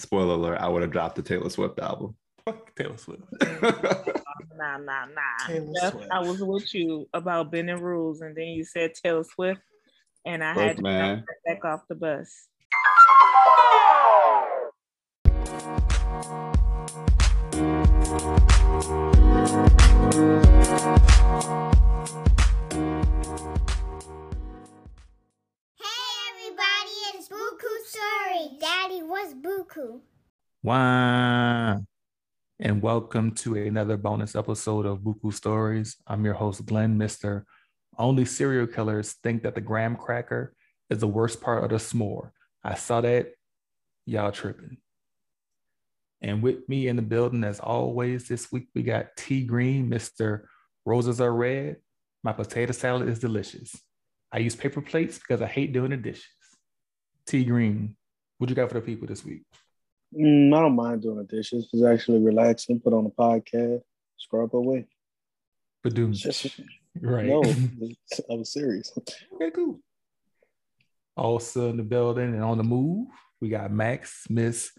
spoiler alert, I would have dropped the Taylor Swift album. Fuck Taylor Swift. Nah, nah, nah. Taylor Jeff, Swift. I was with you about bending rules, and then you said Taylor Swift, and I Look, had to man. back off the bus. Story. Daddy, what's Buku? Wow. And welcome to another bonus episode of Buku Stories. I'm your host, Glenn Mister. Only serial killers think that the graham cracker is the worst part of the s'more. I saw that. Y'all tripping. And with me in the building, as always, this week we got T Green, Mr. Roses are red. My potato salad is delicious. I use paper plates because I hate doing the dishes. T Green, what you got for the people this week? Mm, I don't mind doing the dishes. It's actually relaxing. Put on a podcast, scrub away. But. It's Right. no, I was serious. Okay, cool. Also in the building and on the move, we got Max, Miss.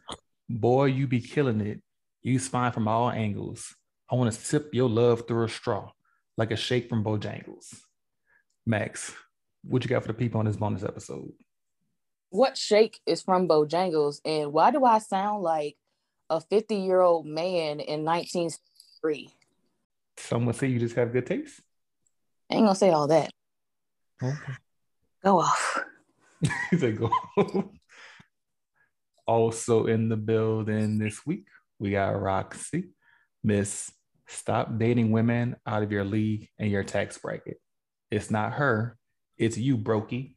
Boy, you be killing it. You fine from all angles. I want to sip your love through a straw, like a shake from Bojangles. Max, what you got for the people on this bonus episode? What shake is from Bojangles, and why do I sound like a 50 year old man in 1963? Some would say you just have good taste. I ain't gonna say all that. Okay. Go off. He said, go. off. also in the building this week, we got Roxy. Miss, stop dating women out of your league and your tax bracket. It's not her, it's you, Brokey.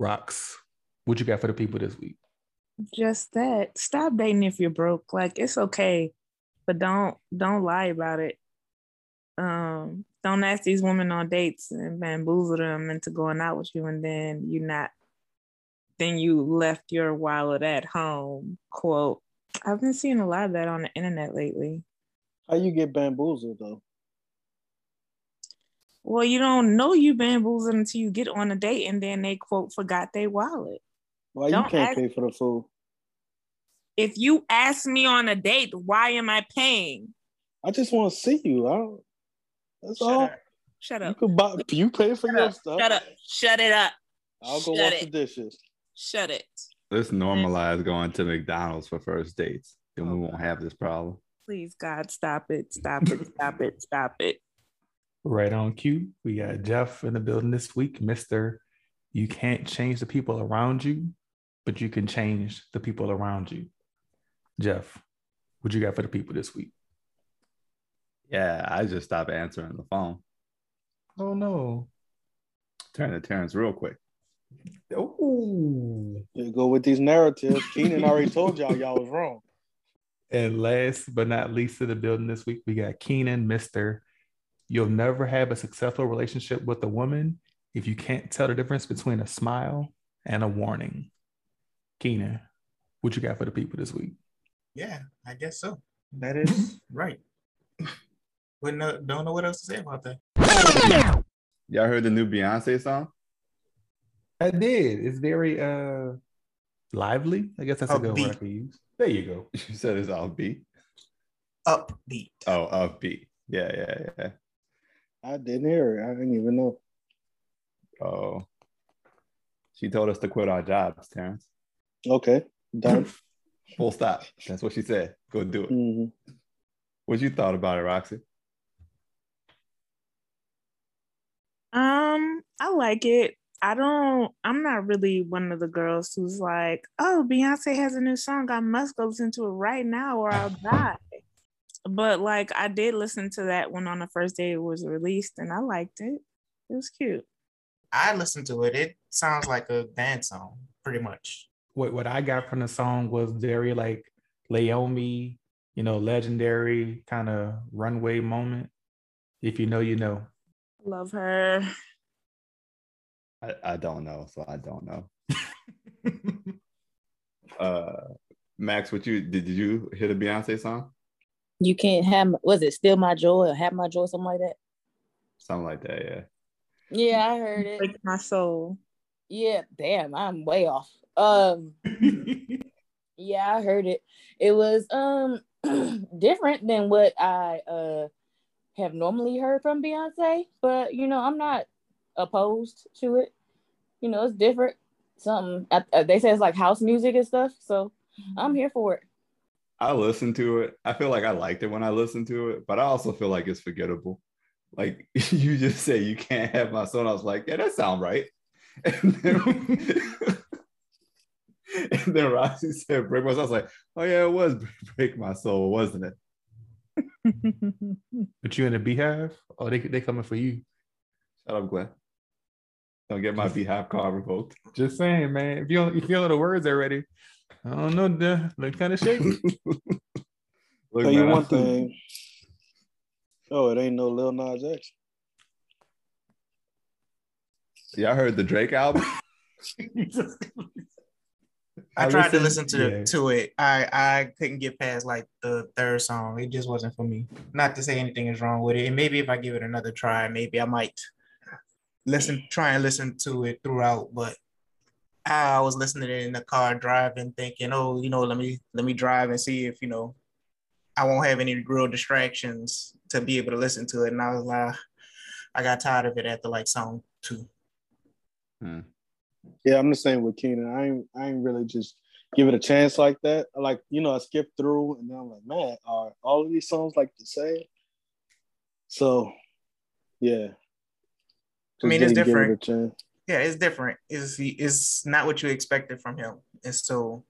Rox, what you got for the people this week? Just that. Stop dating if you're broke. Like it's okay, but don't don't lie about it. Um, don't ask these women on dates and bamboozle them into going out with you, and then you're not. Then you left your wallet at home. Quote. I've been seeing a lot of that on the internet lately. How you get bamboozled though? Well, you don't know you bamboozled until you get on a date, and then they quote forgot their wallet. Why Don't you can't ask- pay for the food? If you ask me on a date, why am I paying? I just want to see you. I don't, that's Shut all. up. Shut You up. could buy. You pay for Shut your up. stuff. Shut up. Shut it up. I'll go Shut wash it. the dishes. Shut it. Let's normalize going to McDonald's for first dates. Then we won't have this problem. Please, God, stop it. Stop it. Stop it. Stop it. Right on cue, we got Jeff in the building this week. Mr. You can't change the people around you, but you can change the people around you. Jeff, what you got for the people this week? Yeah, I just stopped answering the phone. Oh no. Turn to Terrence real quick. Oh. You go with these narratives. Keenan already told y'all y'all was wrong. And last but not least in the building this week, we got Keenan, Mr. You'll never have a successful relationship with a woman if you can't tell the difference between a smile and a warning. Keenan, what you got for the people this week? Yeah, I guess so. That is right. Wouldn't know, don't know what else to say about that. Y'all heard the new Beyonce song? I did. It's very uh lively. I guess that's a good word I Upbeat. could use. There you go. You said it's offbeat. Upbeat. Oh, upbeat. Yeah, yeah, yeah. I didn't hear it. I didn't even know. Oh, she told us to quit our jobs, Terrence. Okay, done. Full stop. That's what she said. Go do it. Mhm. What you thought about it, Roxy? Um, I like it. I don't, I'm not really one of the girls who's like, oh, Beyonce has a new song. I must go listen to it right now or I'll die. But like, I did listen to that one on the first day it was released and I liked it. It was cute. I listened to it. It sounds like a dance song, pretty much. What what I got from the song was very like Laomi, you know, legendary kind of runway moment. If you know, you know. Love her. I, I don't know, so I don't know. uh Max, what you did, did you hear the Beyonce song? You can't have, was it Still My Joy or Have My Joy, something like that? Something like that, yeah. Yeah, I heard it. Break my soul. Yeah, damn, I'm way off. Um, Yeah, I heard it. It was um different than what I uh have normally heard from Beyonce, but you know, I'm not opposed to it. You know, it's different. Something uh, they say it's like house music and stuff, so I'm here for it. I listened to it. I feel like I liked it when I listened to it, but I also feel like it's forgettable. Like you just say you can't have my son. I was like, yeah, that sound right. And then, and then Roxy said break my soul. I was like, oh yeah, it was break my soul, wasn't it? But you in the beehive? Oh, they they coming for you. Shut up, Glenn. Don't get my beehive card revoked. Just saying, man. If you don't, if you don't know the words already, I don't know. The, the kind of shape. Look, Tell you one I- thing. Oh, it ain't no Lil Nas X. Y'all heard the Drake album? I, tried to listen to yeah. to it. I I couldn't get past like the third song. It just wasn't for me. Not to say anything is wrong with it. And maybe if I give it another try, maybe I might listen, try and listen to it throughout. But I was listening it in the car driving, thinking, oh, you know, let me let me drive and see if you know I won't have any real distractions to be able to listen to it. And I was like, I got tired of it after like song two. Hmm. Yeah, I'm the same with Keenan. I ain't I ain't really just give it a chance like that. Like, you know, I skipped through and then I'm like, man, are all of these songs like the same? So yeah. I mean, it's didn't it different. yeah, it's different. It's it's not what you expected from him, and so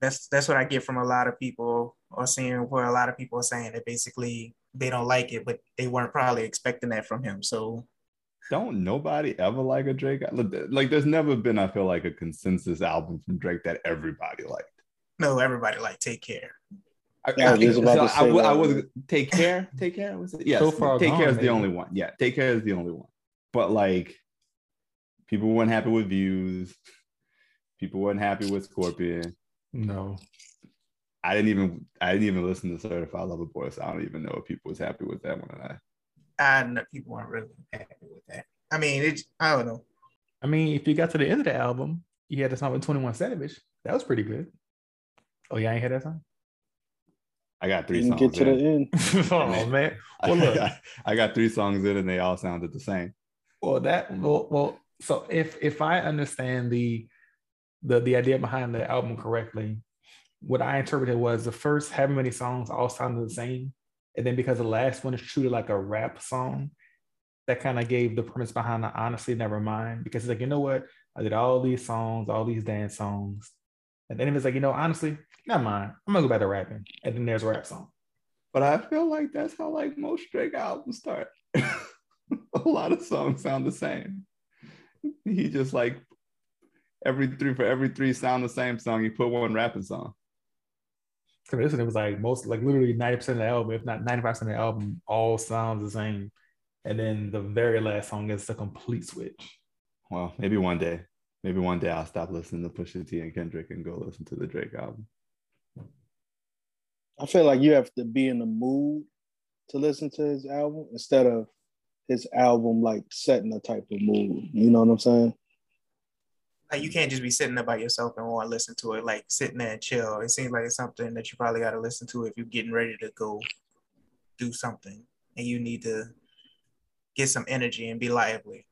that's that's what I get from a lot of people, or seeing where a lot of people are saying that basically they don't like it, but they weren't probably expecting that from him. So Don't nobody ever like a Drake? Like, there's never been, I feel like, a consensus album from Drake that everybody liked. no, everybody like take care. I, Yeah, I was just about to I, say I that. was take care. Take care. Was it? Yes. So far take care gone, is the only one. Yeah, take care is the only one. But like, people weren't happy with views. People weren't happy with Scorpion. no. I didn't even. I didn't even listen to Certified Lover Boy, so I don't even know if people was happy with that one or not. I know people weren't really happy with that. I mean, it. I don't know. I mean, if you got to the end of the album, you had the song with 21 Savage. That was pretty good. Oh, yeah, I ain't heard that song? I got three Didn't songs. get to the end. oh, man. Well, look. I got three songs in, and they all sounded the same. Well, that well, well, so if if I understand the the the idea behind the album correctly, what I interpreted was the first however many songs all sounded the same, and then because the last one is treated like a rap song, that kind of gave the premise behind the honestly never mind because it's like you know what I did all these songs, all these dance songs, and then it's like you know honestly never mind I'm gonna go back to rapping, and then there's a rap song. But I feel like that's how like most Drake albums start. a lot of songs sound the same. He just like every three for every three sound the same song. He put one rapping song. So this one it was like most like literally 90% of the album, if not 95% of the album, all sounds the same. And then the very last song is a complete switch. Well, maybe one day. Maybe one day I'll stop listening to Pusha T and Kendrick and go listen to the Drake album. I feel like you have to be in the mood to listen to his album instead of his album like setting a type of mood. You know what I'm saying? Like you can't just be sitting there by yourself and want to listen to it. Like sitting there and chill. It seems like it's something that you probably got to listen to if you're getting ready to go do something, and you need to get some energy and be lively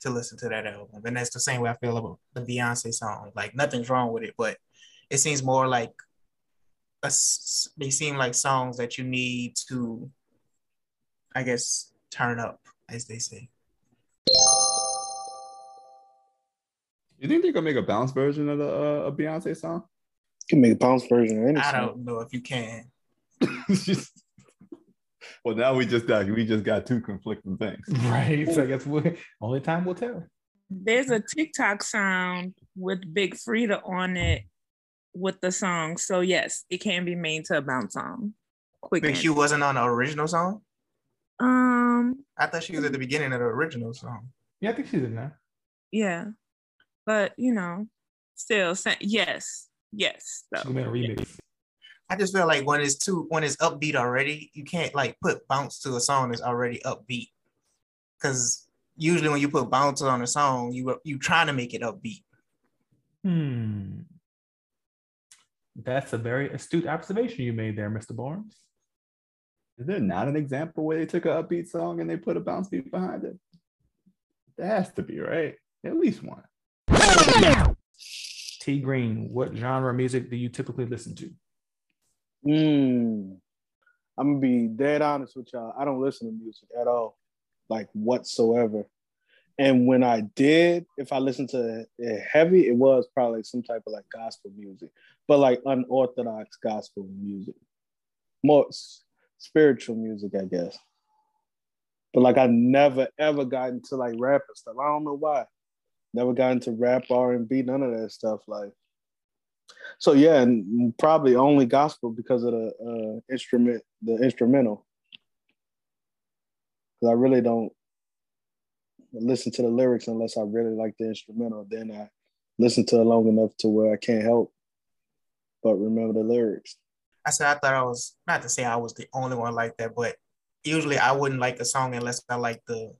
to listen to that album. And that's the same way I feel about the Beyonce song. Like nothing's wrong with it, but it seems more like a they seem like songs that you need to, I guess, turn up, as they say. You think they're gonna make a bounce version of the uh, a Beyonce song? You can make a bounce version of any I song. don't know if you can. It's just- well, now we just got we just got two conflicting things. Right. So I guess we only time will tell. There's a TikTok sound with Big Freedia on it with the song. So yes, it can be made to a bounce song. Quick. Big Q wasn't on the original song. Um, I thought she was at the beginning of the original song. Yeah, I think she's in there. yeah. But you know, still yes. Yes. She's So, made a remix. I just feel like when it's too when it's upbeat already, you can't like put bounce to a song that's already upbeat. Cause usually when you put bounce on a song, you you trying to make it upbeat. Hmm. That's a very astute observation you made there, Mr. Barnes. Is there not an example where they took a upbeat song and they put a bounce beat behind it? There has to be, right? At least one. T Green, what genre of music do you typically listen to? Mm. I'm gonna be dead honest with y'all. I don't listen to music at all, like whatsoever. And when I did, if I listened to it heavy, it was probably some type of like gospel music, but like unorthodox gospel music, more s- spiritual music, I guess. But like I never ever got into like rap and stuff. I don't know why. Never got into rap, R and B, none of that stuff. Like, so yeah, and probably only gospel because of the uh, instrument, the instrumental. Because I really don't listen to the lyrics unless I really like the instrumental. Then I listen to it long enough to where I can't help but remember the lyrics. I said I thought I was not to say I was the only one like that, but usually I wouldn't like a song unless I like the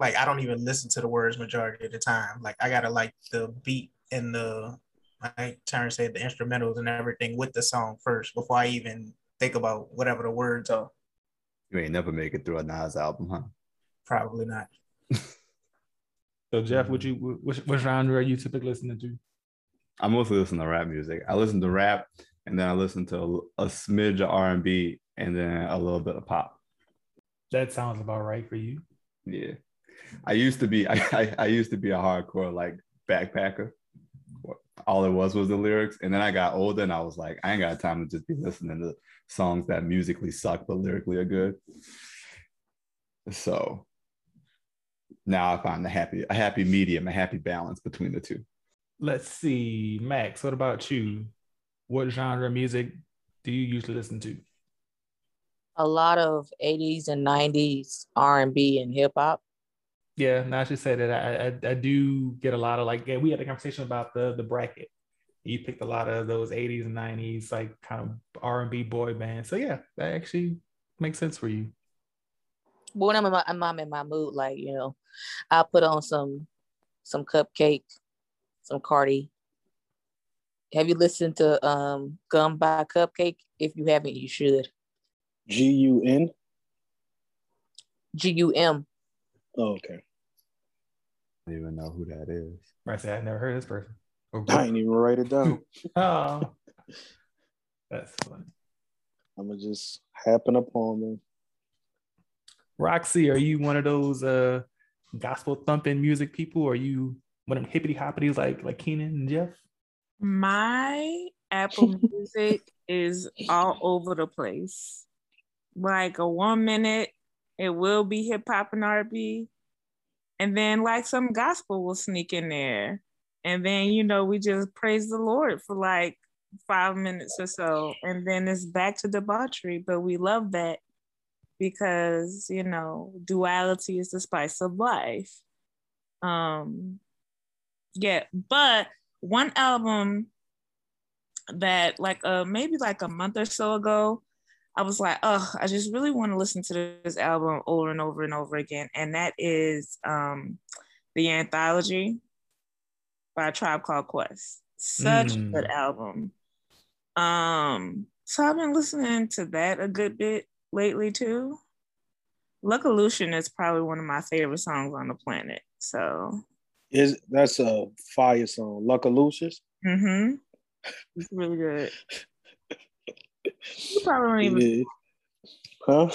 like I don't even listen to the words majority of the time. Like I gotta like the beat and the I turn say the instrumentals and everything with the song first before I even think about whatever the words are. You ain't never make it through a Nas album, huh? Probably not. So Jeff, would you which, what genre are you typically listening to? I mostly listen to rap music. I listen to rap, and then I listen to a, a smidge of R and B, and then a little bit of pop. That sounds about right for you. Yeah, I used to be. I, I, I used to be a hardcore like backpacker. All it was was the lyrics, and then I got older, and I was like, I ain't got time to just be listening to songs that musically suck but lyrically are good. So now I find a happy a happy medium, a happy balance between the two. Let's see, Max. What about you? What genre of music do you usually listen to? A lot of 80s and 90s R&B and hip hop. Yeah, now I should say that I, I I do get a lot of like yeah, we had a conversation about the the bracket. You picked a lot of those 80s and 90s like kind of R&B boy bands. So yeah, that actually makes sense for you. But when I'm in my, I'm in my mood, like you know, I put on some some CupcakKe, some Cardi. Have you listened to um Gum by CupcakKe? If you haven't, you should. G U N. G U M. Oh, okay. I don't even know who that is. Right, say I've never heard of this person. Or- I ain't even write it down. oh, that's funny. I'm gonna just happen upon them. Roxy, are you one of those uh gospel thumping music people? Or are you one of them hippity hoppities like like Keenan and Jeff? My Apple Music is all over the place. Like a one minute, it will be hip hop and R&B, and then like some gospel will sneak in there, and then you know we just praise the Lord for like five minutes or so, and then it's back to debauchery. But we love that because you know duality is the spice of life. Um, yeah, but one album that like uh maybe like a month or so ago i was like oh i just really want to listen to this album over and over and over again. And that is um the anthology by tribe called quest. Such Mm. a good album. Um so i've been listening to that a good bit lately too. Luck of Lucien is probably one of my favorite songs on the planet so. Is that's a fire song, Lucky mm-hmm. It's really good you probably don't even Yeah. Huh?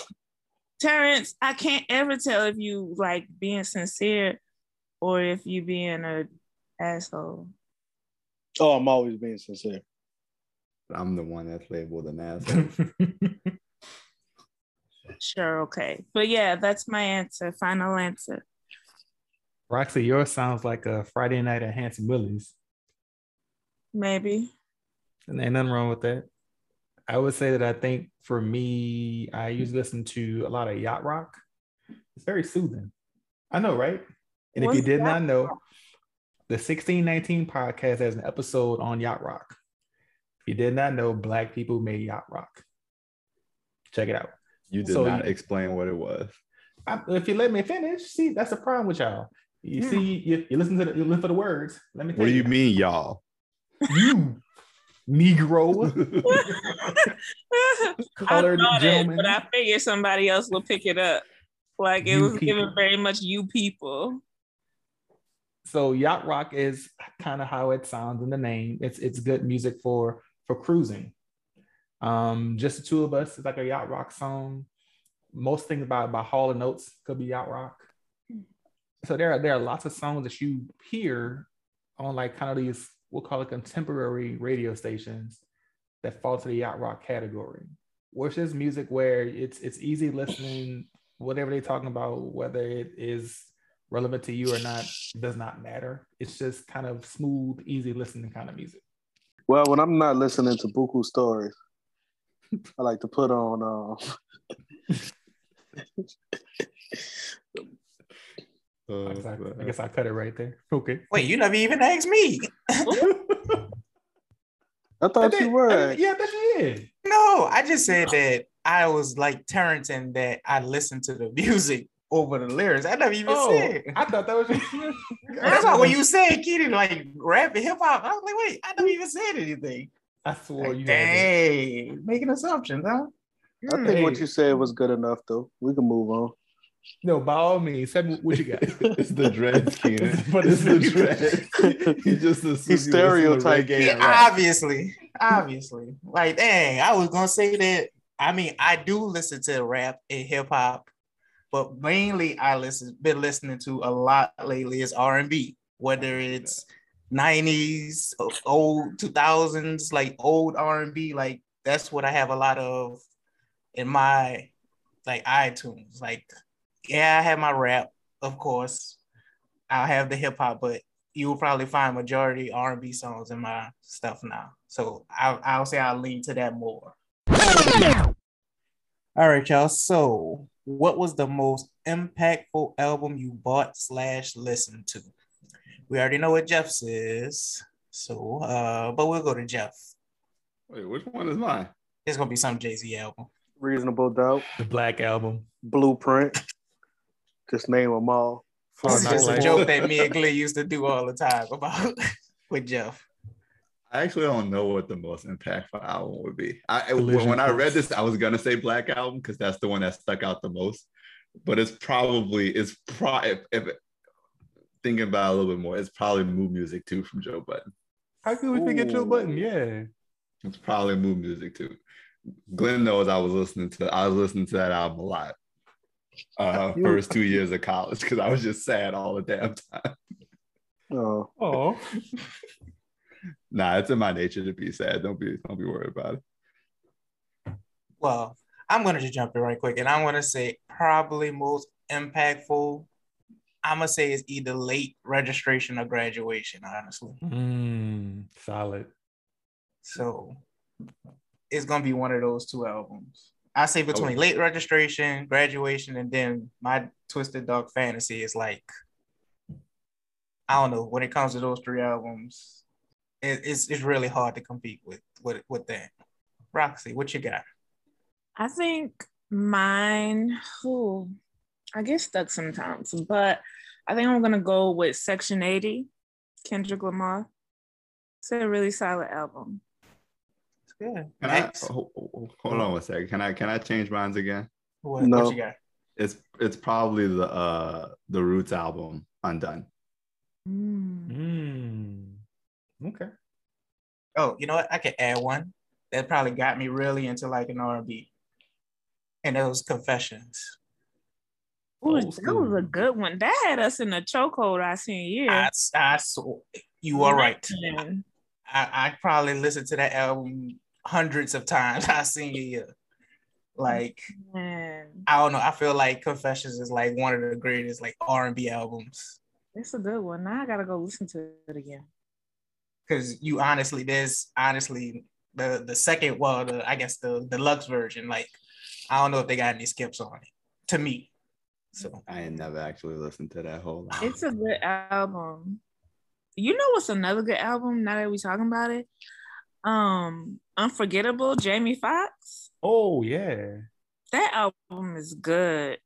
Terrence, I can't ever tell if you like being sincere or if you being a asshole. Oh, I'm always being sincere. I'm the one that's labeled an asshole. Sure, okay. But yeah, that's my answer. Final answer. Roxy, yours sounds like a Friday night at Hanson Willie's. Maybe. And ain't nothing wrong with that. I would say that I think for me, I usually listen to a lot of yacht rock. It's very soothing. I know, right? And if you did not know, the 1619 podcast has an episode on yacht rock. If you did not know, Black people made yacht rock. Check it out. You did So not you- explain what it was. I, if you let me finish, see, that's the problem with y'all. You Yeah. see, you, you listen to the, you listen for the words. Let me tell What do you mean, y'all? You, Negro, I colored thought it, gentleman. but I figured somebody else will pick it up. Like it You was people. given very much you people. so yacht rock is kind of how it sounds in the name. It's it's good music for for cruising. Um, just the two of us is like a yacht rock song. Most things by by Hall and Oates could be yacht rock. So there are there are lots of songs that you hear on like kind of these we'll call it contemporary radio stations that fall to the yacht rock category, which is music where it's it's easy listening, whatever they're talking about, whether it is relevant to you or not does not matter. It's just kind of smooth, easy listening kind of music. Well, when I'm not listening to Buku stories, I like to put on. Uh, Uh, I guess I, I guess I cut it right there. Okay. Wait, you never even asked me. I thought you were. I mean, yeah, that's it. No, I just said that I was like Terrence and that I listened to the music over the lyrics. I never even Oh, said. I thought that was. That's why when you said Keaton like rap and hip hop, I was like, wait, I never even said anything. I swore Like, you had it. dang, making assumptions, huh? I Hmm. think what you said was good enough, though. We can move on. No, by all means, tell me what you got. it's the dreads, Keenan. But it's the it's- dreads. he just assumes He's you listen stereotyped. Yeah, and obviously, obviously. Like, dang, I was gonna say that. I mean, I do listen to rap and hip hop, but mainly I listen been listening to a lot lately is R and B, whether it's '90s, old 2000s, like old R and B. Like that's what I have a lot of in my like iTunes. Like, yeah, I have my rap, of course. I'll have the hip hop, but you will probably find majority R and B songs in my stuff now. So I, I'll say I'll lean to that more. All right, y'all. So, what was the most impactful album you bought slash listened to? We already know what Jeff's is. So, uh, but we'll go to Jeff. Wait, which one is mine? It's gonna be some Jay Z album. Reasonable doubt, The Black Album. blueprint. Just name them all. Hard This Knock is a joke that me and Glee used to do all the time about with Jeff. I actually don't know what the most impactful album would be. I Collision when I read this, I was gonna say Black Album because that's the one that stuck out the most. But it's probably it's pro if, if thinking about it a little bit more, it's probably Mood Muzik too from Joe Budden. How could we forget Joe Ooh. Button? Yeah. It's probably Mood Muzik too. Glenn knows I was listening to I was listening to that album a lot. Uh, first two years of college because I was just sad all the damn time. Oh, Oh. Nah, it's in my nature to be sad. Don't be don't be worried about it. Well, I'm gonna just jump in right quick, and I'm gonna say probably most impactful. I'm gonna say is either late registration or graduation, honestly. Mm, solid. So it's gonna be one of those two albums. I say between late registration, graduation, and then my Twisted Dark Fantasy is like, I don't know. When it comes to those three albums, it, it's it's really hard to compete with with with that. Roxy, what you got? I think mine, ooh, I get stuck sometimes, but I think I'm gonna go with Section 80, Kendrick Lamar. It's a really solid album. It's good. Can I Max, ho- ho- hold on one second? Can I can I change minds again? what, No. what you got? It's it's probably the uh the Roots album, Undun. Mm. Mm. Okay. Oh, you know what? I could add one that probably got me really into like an R&B, and it was Confessions. Ooh, Old that was a good one. That had us in a chokehold I seen I, yeah. I saw you are right. I, I probably listened to that album hundreds of times. I seen it. Yeah. Like Man, I don't know. I feel like Confessions is like one of the greatest like R and B albums it's a good one. Now I gotta go listen to it again. because you honestly, there's honestly the the second, well, the I guess the deluxe version. Like I don't know if they got any skips on it. To me, so I ain't never actually listened to that whole album. It's a good album. You know what's another good album now that we're talking about it? Um, Unforgettable, Jamie Foxx. Oh yeah. That album is good.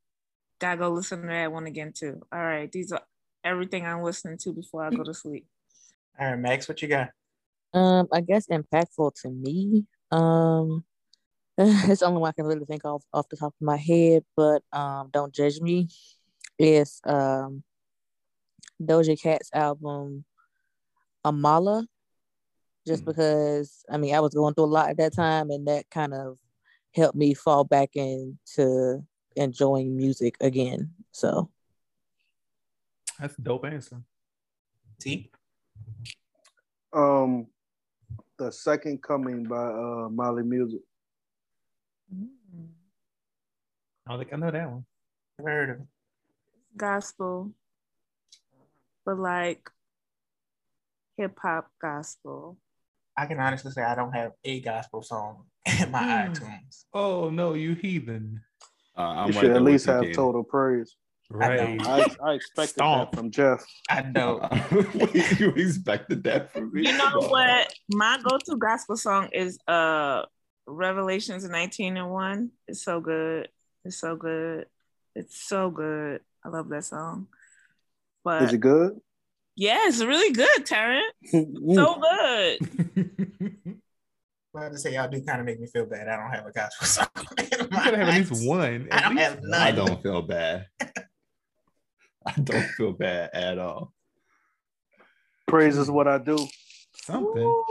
Gotta go listen to that one again too. All right, these are everything I'm listening to before I go to sleep. all right, Max, what you got? Um, I guess impactful to me. Um, it's the only one I can really think of off the top of my head, but um, don't judge me. Is um, Doja Cat's album Amala, just Mhm. because I mean I was going through a lot at that time, and that kind of helped me fall back into enjoying music again. So That's a dope answer. T. Um, the second coming by uh Mali Music. I don't think I know that one. Never heard of it. gospel, but like hip hop gospel. I can honestly say I don't have a gospel song in my Hmm. iTunes. Oh no, you heathen! Uh, I'm You should at least have Ken. total praise. Right. I, I expected Stomp. that from Jeff. I know. You expected that from me? You know what? My go-to gospel song is uh Revelations 19 and 1. It's so good. It's so good. It's so good. I love that song. But Is it good? Yeah, it's really good, Terrence. Mm. So good. I have to say y'all do kind of make me feel bad. I don't have a gospel song. in You my gotta have at least iTunes. one. I don't least have none. I don't feel bad. I don't feel bad at all. Praise is what I do. Something.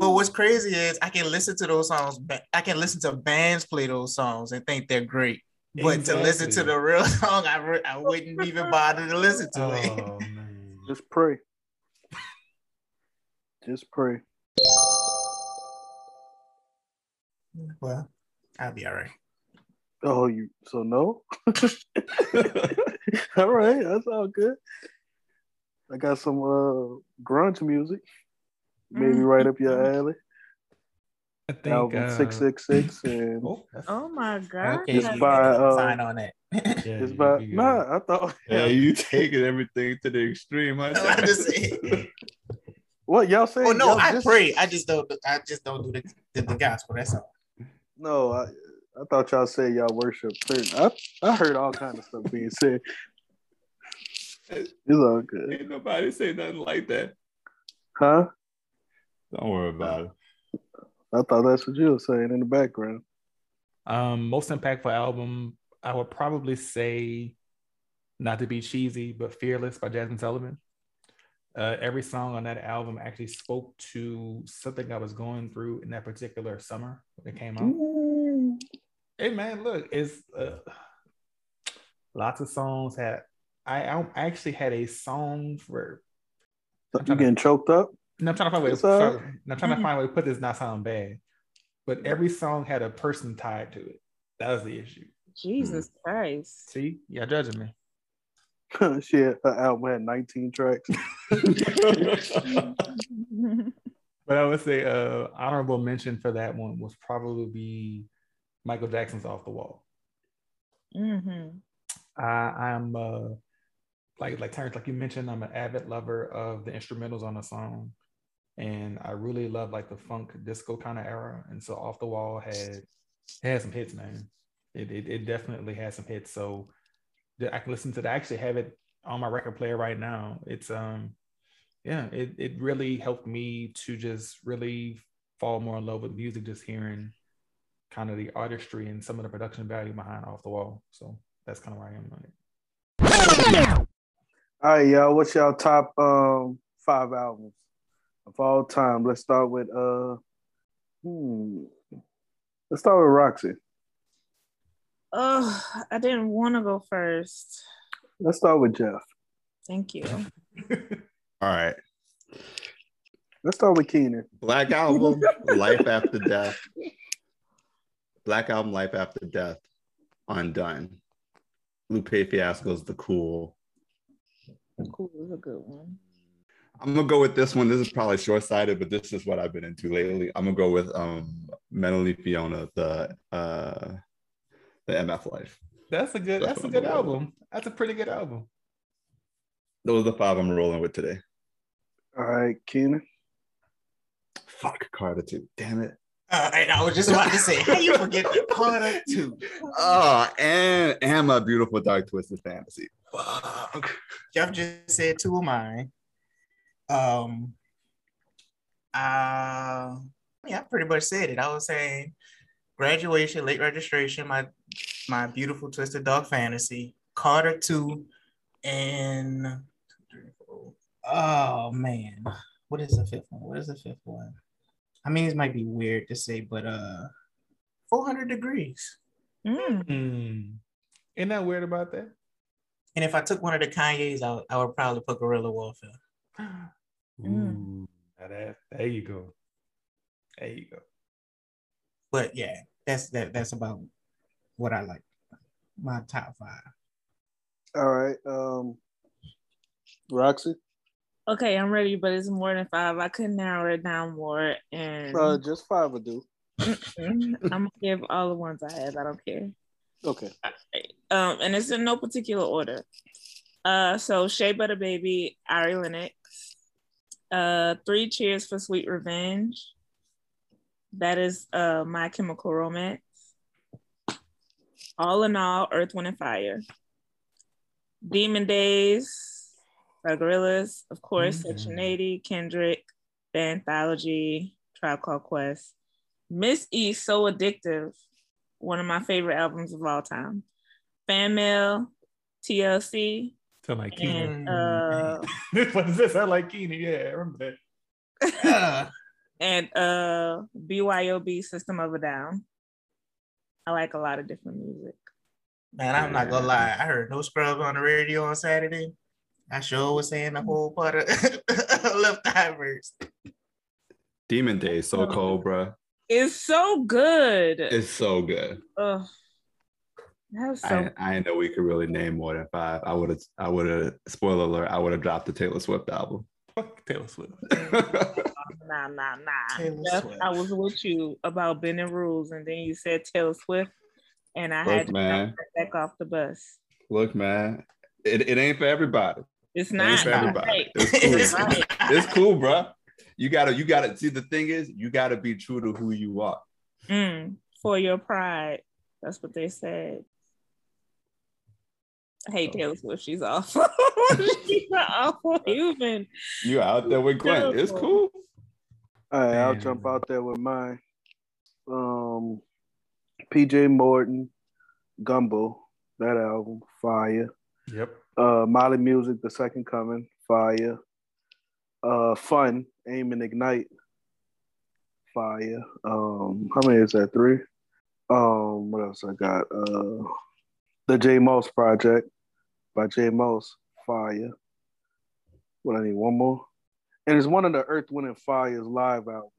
But what's crazy is I can listen to those songs. ba- I can listen to bands play those songs and think they're great. But to listen to the real song, I, re- I wouldn't even bother to listen to it. Oh man. Just pray. Just pray. Well, I'll be all right. Oh, you so no? all right, that's all good. I got some uh grunge music. Maybe Mm. right up your alley. I think Album uh, six six six and Oh, Oh my god. Okay, It's by, uh, sign on that. yeah, it's by nah, I thought yeah, you taking everything to the extreme. I I just say- what y'all say? oh no, Y'all I just- pray. I just don't. I just don't do the, the, the gospel. That's all. No, I I thought y'all said y'all worship certain. I, I heard all kind of stuff being said. It's all good. Ain't nobody say nothing like that. Huh? Don't worry about it. I thought that's what you were saying in the background. Um, most impactful album, I would probably say, not to be cheesy, but "Fearless" by Jazmine Sullivan. Uh, every song on that album actually spoke to something I was going through in that particular summer when it came out. Hey man, look, it's uh, lots of songs had. I, I actually had a song for. So you getting choked up? No, I'm trying to find a way. It's sorry, I'm trying to find a way to put this not sound bad, but every song had a person tied to it. That was the issue. Jesus Christ. See, y'all judging me. Shit, her album had 19 tracks. But I would say uh honorable mention for that one was probably be Michael Jackson's Off the Wall. Mm-hmm. I I'm uh like like Terrence, like you mentioned, I'm an avid lover of the instrumentals on the song. And I really love like the funk disco kind of era. And so Off the Wall had had some hits, man. It, it it definitely had some hits. So I can listen to that. I actually have it on my record player right now. It's um yeah, it it really helped me to just really fall more in love with music, just hearing kind of the artistry and some of the production value behind Off the Wall. So that's kind of where I am on it. All right, y'all. What's y'all top um five albums of all time? Let's start with uh hmm. Let's start with Roxy. Oh, I didn't want to go first. Let's start with Jeff. Thank you. All right. Let's start with Keenan. Black Album, Life After Death. Black Album, Life After Death, Undun. Lupe Fiasco's The Cool. The Cool is a good one. I'm gonna go with this one. This is probably short-sighted, but this is what I've been into lately. I'm gonna go with um Melanie Fiona, the uh the MF Life. That's a good. That's That's a good I'm with. album. That's a pretty good album. Those are the five I'm rolling with today. All right, Keenan. Fuck Carter too. Damn it. Uh, and I was just about to say, how you forget Carter too? Oh, and and my beautiful dark twisted fantasy. Fuck. Jeff just said two of mine. Um, Uh, yeah, I pretty much said it. I was saying graduation, late registration, my my beautiful twisted dog fantasy, Carter two, and oh man, what is the fifth one? What is the fifth one? I mean, this might be weird to say, but uh, four hundred degrees. Mm. Mm. Ain't that weird about that? And if I took one of the Kanye's, I, I would probably put Guerrilla Warfare. Mm. Ooh, now that, there you go. There you go. But yeah, that's that. That's about what I like. My top five. All right. Um, Roxy, Okay, I'm ready, but it's more than five. I couldn't narrow it down more, and uh, just five will do. I'm gonna give all the ones I have. I don't care. Okay. Um, and it's in no particular order. Uh, so Shea Butter Baby, Ari Lennox. Uh, Three Cheers for Sweet Revenge. That is uh My Chemical Romance. All in all, Earth, Wind, and Fire. Demon Days, by Gorillaz, of course, Mhm. Section 80, Kendrick, The Anthology, Tribe Called Quest. Miss E, So Addictive, one of my favorite albums of all time. Fan Mail, TLC, Sound like Keenan. and uh, what is this? I like Keenan. Yeah, I remember that. Uh, and uh, BYOB, System of a Down. I like a lot of different music. man, I'm not gonna lie. I heard no scrubs on the radio on Saturday. I sure was saying the whole part of left eye verse. Demon Day, so cold, bro. It's so good. It's so good. Ugh. That was so I, I know we could really name more than five. I would have, I would have, spoiler alert, I would have dropped the Taylor Swift album. Fuck Taylor Swift. nah, nah, nah. Taylor Jeff, Swift. I was with you about bending rules, and then you said Taylor Swift, and I Look, had to man. back off the bus. Look, man, it, it ain't for everybody. It's It not. ain't for You're everybody. right. It's cool. Right. it's cool, bro. You gotta, you gotta see. The thing is, you gotta be true to who you are. Mm, for your pride. That's what they said. I hate Oh. Taylor Swift. She's awful. She's an awful human. You out there with Glenn. It's cool. All right, I'll jump out there with mine. Um, PJ Morton, Gumbo, that album, fire. Yep. Uh, Mali Music, The Second Coming, fire. Uh, Fun, Aim and Ignite, fire. Um, how many is that? Three. Um, what else I got? Uh, the J Moss Project by J Moss, fire. What I need one more, and it's one of the Earth, Wind and Fire's live albums.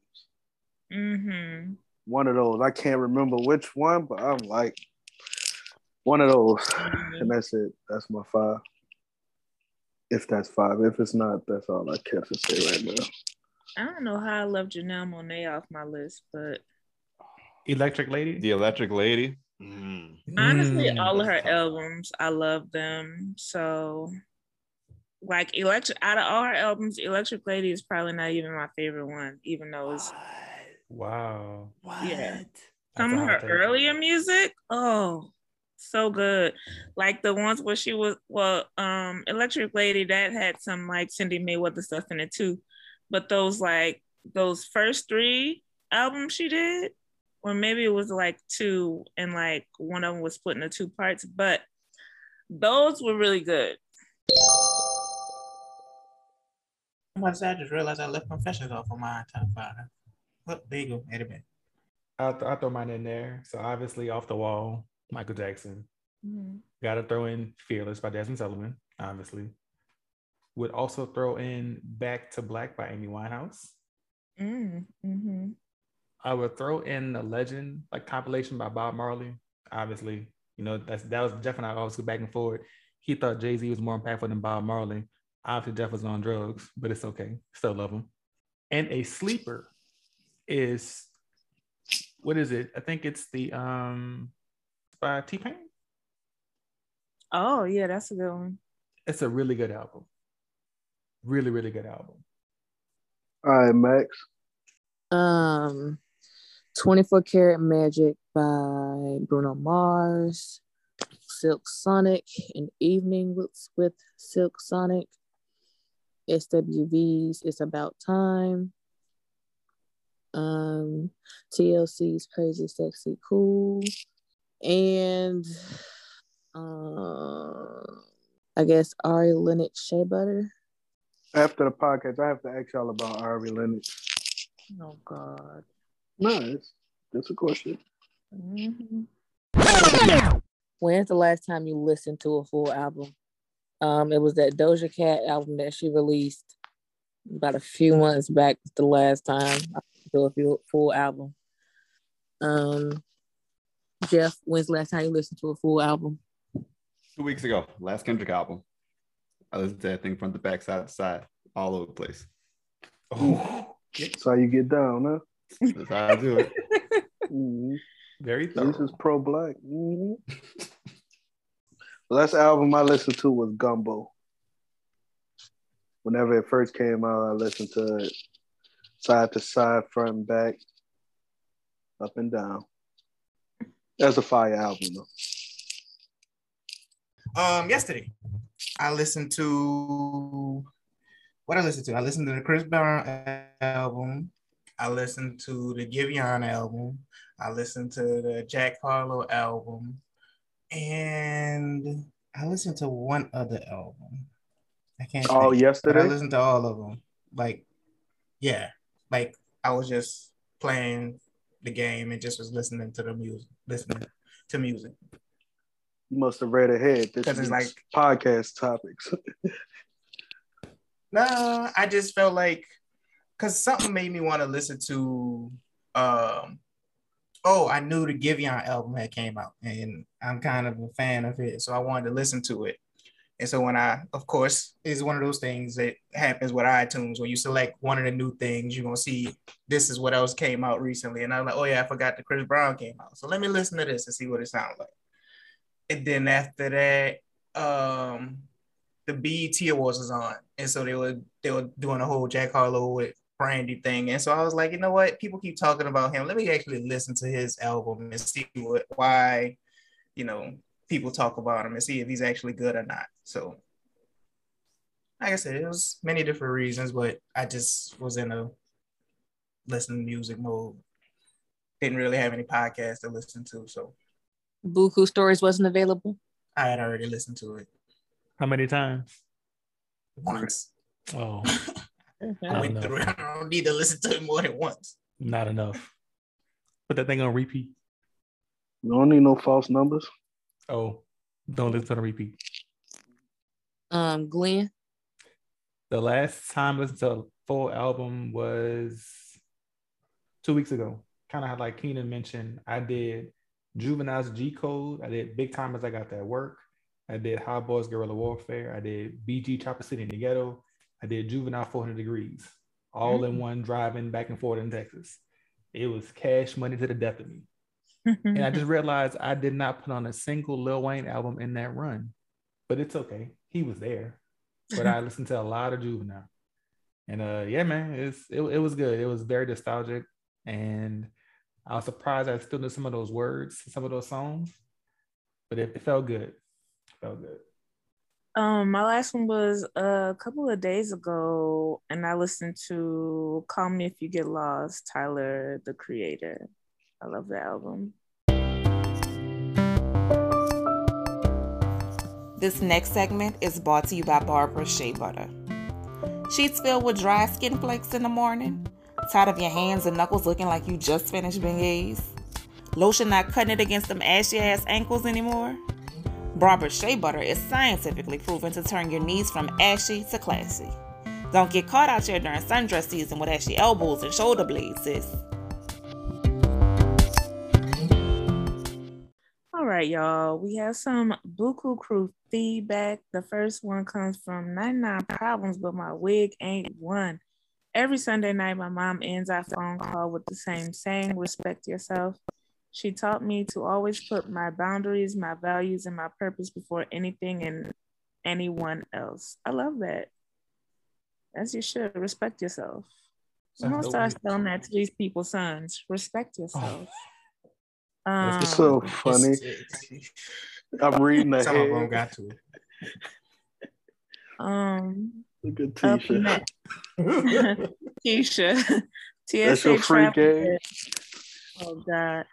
Mm-hmm. One of those. I can't remember which one, but I'm like one of those, Mhm. and that's it. That's my five. If that's five, if it's not, that's all I care to say right now. I don't know how I left Janelle Monáe off my list, but Electric Lady. The Electric Lady. Honestly, Mm. all of her albums, I love them. So, like, electric out of all her albums, Electric Lady is probably not even my favorite one, even though it's Wow. Yeah. Some of her take. earlier music. Oh, so good. Like the ones where she was well, um, Electric Lady that had some like Cindi Mayweather stuff in it too. But those like those first three albums she did, or maybe it was like two, and like one of them was split into two parts, but those were really good. I'm about to say, I just realized I left Confessions off of my top five. Oh, there you go. Edit back. I'll, th- I'll throw mine in there. So obviously, off the wall, Michael Jackson. Mm-hmm. Got to throw in "Fearless" by Jazmine Sullivan. Obviously, would also throw in "Back to Black" by Amy Winehouse. Mm-hmm. I would throw in the Legend, like compilation by Bob Marley. Obviously, you know that's that was Jeff and I always go back and forth. He thought Jay Z was more impactful than Bob Marley. Obviously, Jeff was on drugs, but it's okay. Still love him. And a sleeper is what is it? I think it's the um by T Pain. Oh yeah, that's a good one. It's a really good album. Really, really good album. All right, Max. Um, 24 Karat Magic by Bruno Mars, Silk Sonic, and Evening with, with Silk Sonic, SWV's It's About Time, um, TLC's Crazy Sexy Cool, and uh, I guess Ari Lennox Shea Butter. After the podcast, I have to ask y'all about Ari Lennox. Oh God. No, it's that's a question. Mhm. When's the last time you listened to a full album? Um, it was that Doja Cat album that she released about a few months back. The last time I listened to a few, full album. Um, Jeff, when's the last time you listened to a full album? Two weeks ago, last Kendrick album. I listened to that thing from the back side to side, all over the place. Oh, That's how you get down, huh? That's how I do it. Mhm. very This is pro black. Mhm. The last album I listened to was Gumbo. Whenever it first came out, I listened to it side to side, front and back, up and down. That's a fire album, though. Um, yesterday, I listened to what I listened to. I listened to the Chris Brown album. I listened to the Giveon album. I listened to the Jack Harlow album, and I listened to one other album. I can't. Oh, think, but I listened to all of them. Like, yeah, like I was just playing the game and just was listening to the music, listening to music. You must have read ahead. This is like- podcast topics. No, I just felt like because something made me want to listen to. Um, oh, I knew the Giveon album had came out, and I'm kind of a fan of it, so I wanted to listen to it. And so when I, of course, it's one of those things that happens with iTunes when you select one of the new things, you're gonna see this is what else came out recently, and I'm like, oh yeah, I forgot the Chris Brown came out, so let me listen to this and see what it sounds like. And then after that, um, the BET Awards was on, and so they were they were doing a whole Jack Harlow with Brandy thing, and so I was like, you know what? People keep talking about him. Let me actually listen to his album and see what why, you know, people talk about him and see if he's actually good or not. So, like I said, it was many different reasons, but I just was in a listen to music mode. Didn't really have any podcasts to listen to, so Buku Stories wasn't available. I had already listened to it How many times? once. Oh, I went enough. through it. I don't need to listen to it more than once. not enough. Put that thing on repeat. You don't need no false numbers. Oh, don't listen to the repeat. Um, Glenn. The last time I listened to a full album was two weeks ago. Kind of like Keenan mentioned, I did Juvenile's G Code. I did Big Tymers I Got That Work. I did Hot Boys Guerrilla Warfare. I did BG Chopper City in the Ghetto. I did Juvenile 400 Degreez, all in one driving back and forth in Texas. It was cash money to the death of me. And I just realized I did not put on a single Lil Wayne album in that run, but it's okay. He was there, but I listened to a lot of Juvenile, and uh, yeah, man, it's it, it was good. It was very nostalgic, and I was surprised I still knew some of those words, some of those songs, but it, it felt good. It felt good. Um, my last one was a couple of days ago, and I listened to "Call Me If You Get Lost." Tyler, the Creator. I love the album. This next segment is brought to you by Barbara Shea Butter. Sheets filled with dry skin flakes in the morning? Tired of your hands and knuckles looking like you just finished beignets? Lotion not cutting it against them ashy ass ankles anymore? Barbara Shea Butter is scientifically proven to turn your knees from ashy to classy. Don't get caught out here during sundress season with ashy elbows and shoulder blades, sis. All right, y'all. We have some Buku Crew feedback. The first one comes from 99 Problems, but my wig ain't one. Every Sunday night, my mom ends our phone call with the same saying respect yourself. She taught me to always put my boundaries, my values, and my purpose before anything and anyone else. I love that. As you should. Respect yourself. I'm gonna That's start dope. telling that to these people's sons. Respect yourself. Um, That's So funny. I'm reading that. Some of them got to it. um, Look at up Tisha. next. Keisha. That's your free travel game. Oh God.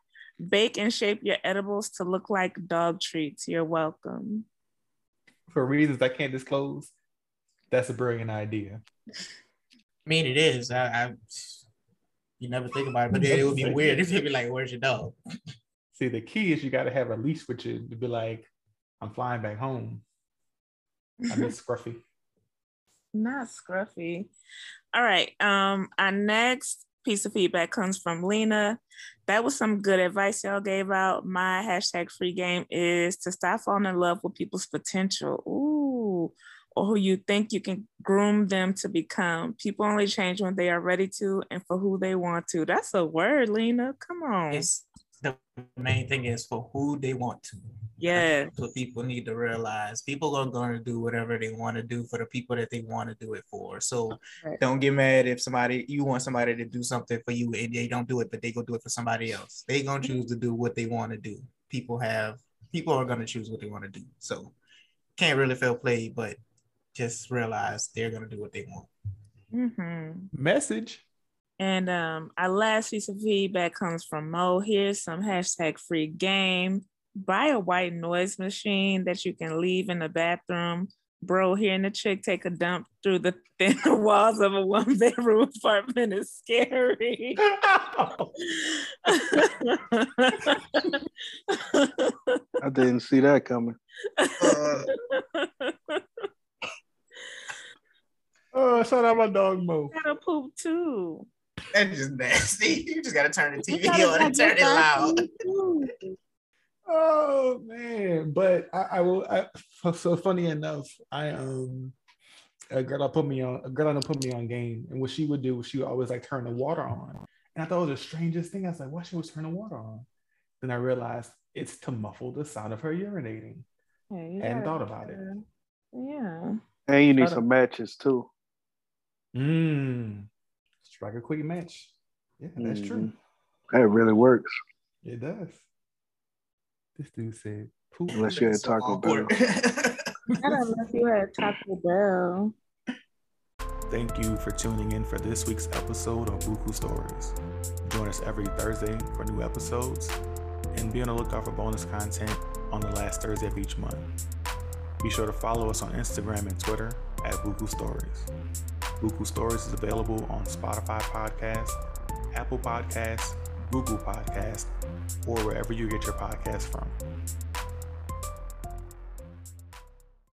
Bake and shape your edibles to look like dog treats. You're welcome. For reasons I can't disclose, that's a brilliant idea. I mean, it is. I, I you never think about it, but then it would be weird if they'd be like, "Where's your dog?" See, the key is you got to have a leash with you to be like, I'm flying back home. I miss Scruffy. Not scruffy. All right. Um, our next piece of feedback comes from Lena. That was some good advice y'all gave out. My hashtag free game is to stop falling in love with people's potential. Ooh. Or who you think you can groom them to become. People only change when they are ready to and for who they want to. That's a word, Lena. Come on. The main thing is for who they want to. Yeah. That's what people need to realize. People are going to do whatever they want to do for the people that they want to do it for. So Right. don't get mad if somebody you want somebody to do something for you and they don't do it, but they go do it for somebody else. They gonna choose to do what they want to do. People have people are gonna choose what they want to do. So can't really feel play, but just realize they're gonna do what they want. Mm-hmm. Message. And um, our last piece of feedback comes from Mo. Here's some hashtag free game. Buy a white noise machine that you can leave in the bathroom. Bro, hearing the chick take a dump through the thin walls of a one bedroom apartment is scary. I didn't see that coming. Uh, Oh, shout out my dog Mo. Gotta poop too. That's just nasty. You just gotta turn the TV on and turn it loud. Oh man, but I, I will. I, so funny enough, I um, a girl that put me on, a girl that put me on game, and what she would do she would always like turn the water on, and I thought it was the strangest thing. I was like, why she was turn the water on? Then I realized it's to muffle the sound of her urinating. Yeah, you Hadn't thought about it. Yeah. And you need some matches too. Mmm. Strike a quick match. Yeah, that's true. Mm-hmm. That really works. It does. This dude said, "Poop." Unless you're at So Taco Bell. awkward. I don't know you had a Taco Bell. Thank you for tuning in for this week's episode of Buku Stories. Join us every Thursday for new episodes and be on the lookout for bonus content on the last Thursday of each month. Be sure to follow us on Instagram and Twitter at Buku Stories. Buku Stories is available on Spotify Podcast, Apple Podcasts, Google Podcast, or wherever you get your podcasts from.